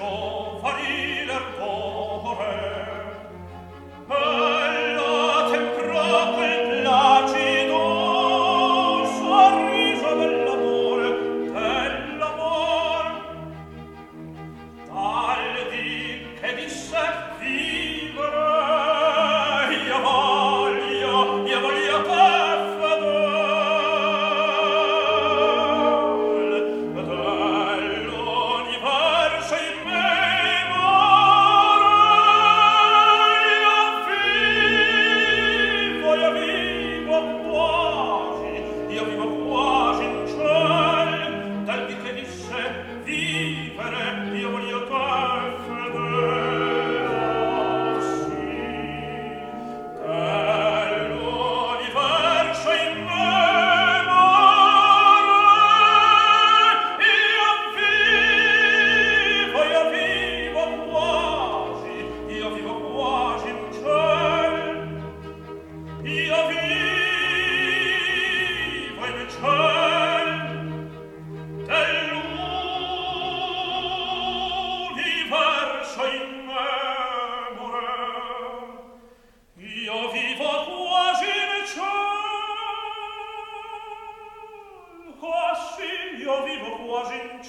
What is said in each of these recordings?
Oh.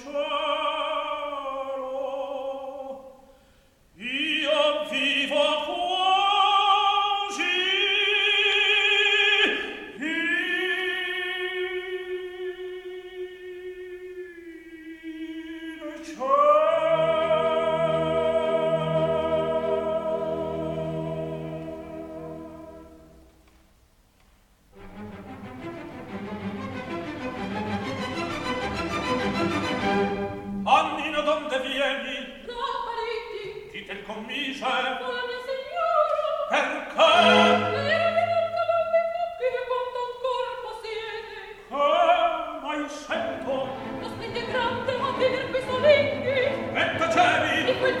ciò e per questo linghi e taceri e quel